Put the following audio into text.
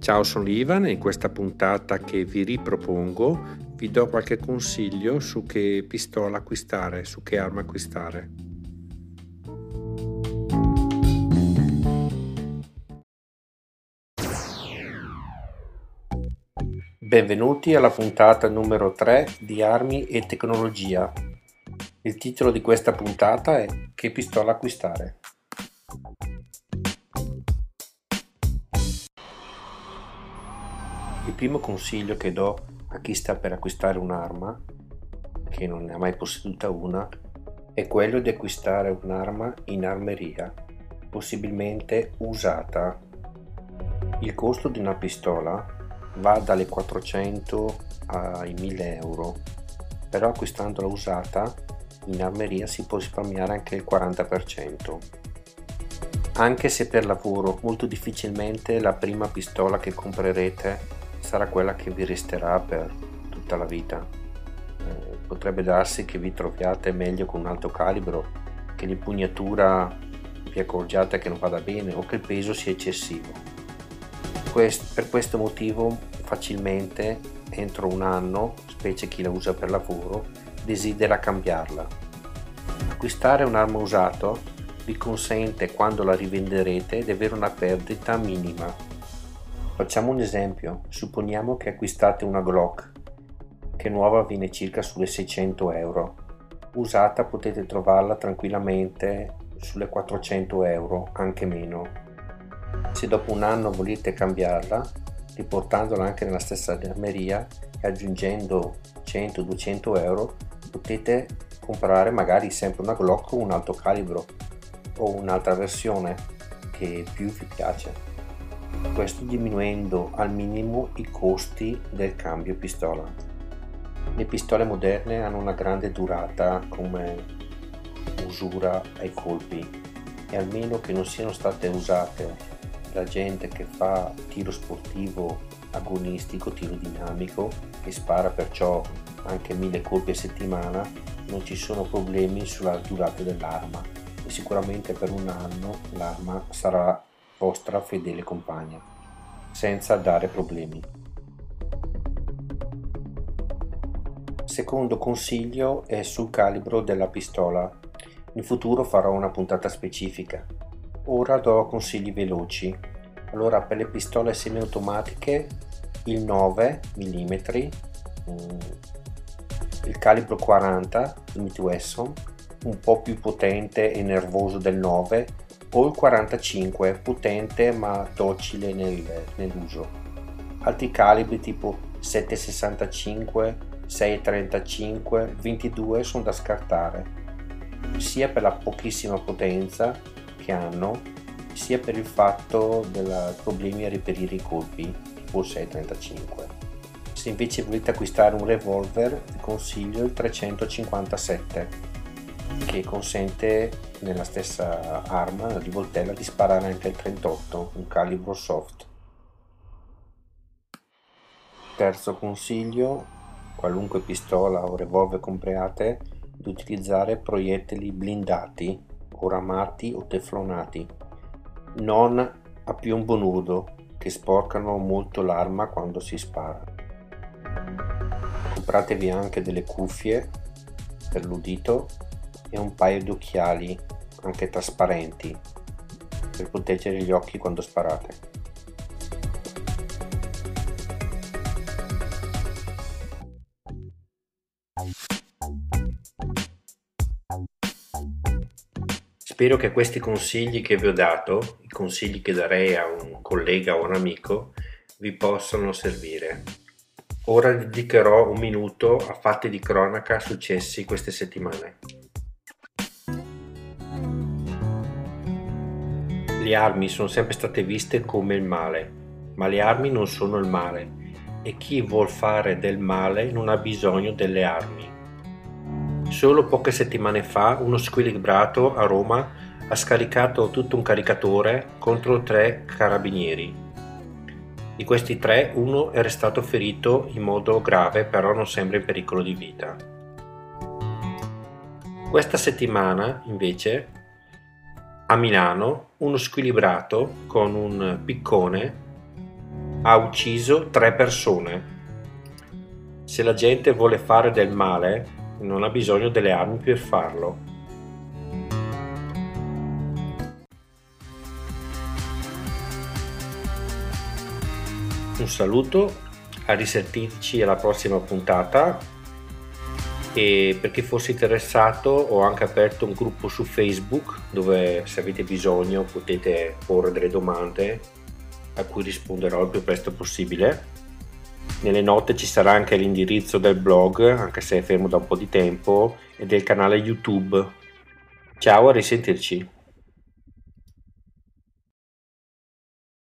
Ciao, sono Ivan e in questa puntata che vi ripropongo vi do qualche consiglio su che pistola acquistare, su che arma acquistare. Benvenuti alla puntata numero 3 di Armi e Tecnologia. Il titolo di questa puntata è Che pistola acquistare? Il primo consiglio che do a chi sta per acquistare un'arma, che non ne ha mai posseduta una, è quello di acquistare un'arma in armeria, possibilmente usata. Il costo di una pistola va dalle 400 ai 1000 euro, però acquistandola usata in armeria si può risparmiare anche il 40%. Anche se per lavoro molto difficilmente la prima pistola che comprerete sarà quella che vi resterà per tutta la vita. Eh, potrebbe darsi che vi troviate meglio con un alto calibro, che l'impugnatura vi accorgiate che non vada bene o che il peso sia eccessivo. Quest- per questo motivo facilmente entro un anno, specie chi la usa per lavoro, desidera cambiarla. Acquistare un'arma usata vi consente quando la rivenderete di avere una perdita minima Facciamo un esempio, supponiamo che acquistate una Glock, che nuova viene circa sulle 600 euro, usata potete trovarla tranquillamente sulle 400 euro, anche meno. Se dopo un anno volete cambiarla, riportandola anche nella stessa armeria e aggiungendo 100-200 euro, potete comprare magari sempre una Glock o un alto calibro o un'altra versione che più vi piace questo diminuendo al minimo i costi del cambio pistola. Le pistole moderne hanno una grande durata come usura ai colpi e almeno che non siano state usate da gente che fa tiro sportivo agonistico, tiro dinamico e spara perciò anche mille colpi a settimana, non ci sono problemi sulla durata dell'arma e sicuramente per un anno l'arma sarà vostra fedele compagna, senza dare problemi. Secondo consiglio è sul calibro della pistola. In futuro farò una puntata specifica. Ora do consigli veloci. Allora, per le pistole semiautomatiche, il 9 mm, il calibro 40 Smith Wesson, un po' più potente e nervoso del 9 o il 45 potente ma docile nel, nell'uso. Altri calibri tipo 765, 635, 22 sono da scartare, sia per la pochissima potenza che hanno, sia per il fatto dei problemi a reperire i colpi, tipo 635. Se invece volete acquistare un revolver, vi consiglio il 357 che consente nella stessa arma, la rivoltella, di sparare anche il 38, un calibro soft. Terzo consiglio, qualunque pistola o revolver compriate, di utilizzare proiettili blindati o ramati o teflonati, non a piombo nudo che sporcano molto l'arma quando si spara. Compratevi anche delle cuffie per l'udito e un paio di occhiali, anche trasparenti, per proteggere gli occhi quando sparate. Spero che questi consigli che vi ho dato, i consigli che darei a un collega o un amico, vi possano servire. Ora dedicherò un minuto a fatti di cronaca successi queste settimane. Le armi sono sempre state viste come il male, ma le armi non sono il male e chi vuol fare del male non ha bisogno delle armi. Solo poche settimane fa uno squilibrato a Roma ha scaricato tutto un caricatore contro tre carabinieri. Di questi tre uno è restato ferito in modo grave però non sembra in pericolo di vita. Questa settimana invece a Milano uno squilibrato con un piccone ha ucciso tre persone. Se la gente vuole fare del male, non ha bisogno delle armi per farlo. Un saluto, a risentirci alla prossima puntata e per chi fosse interessato ho anche aperto un gruppo su Facebook dove se avete bisogno potete porre delle domande a cui risponderò il più presto possibile. Nelle note ci sarà anche l'indirizzo del blog, anche se è fermo da un po' di tempo, e del canale YouTube. Ciao, a risentirci.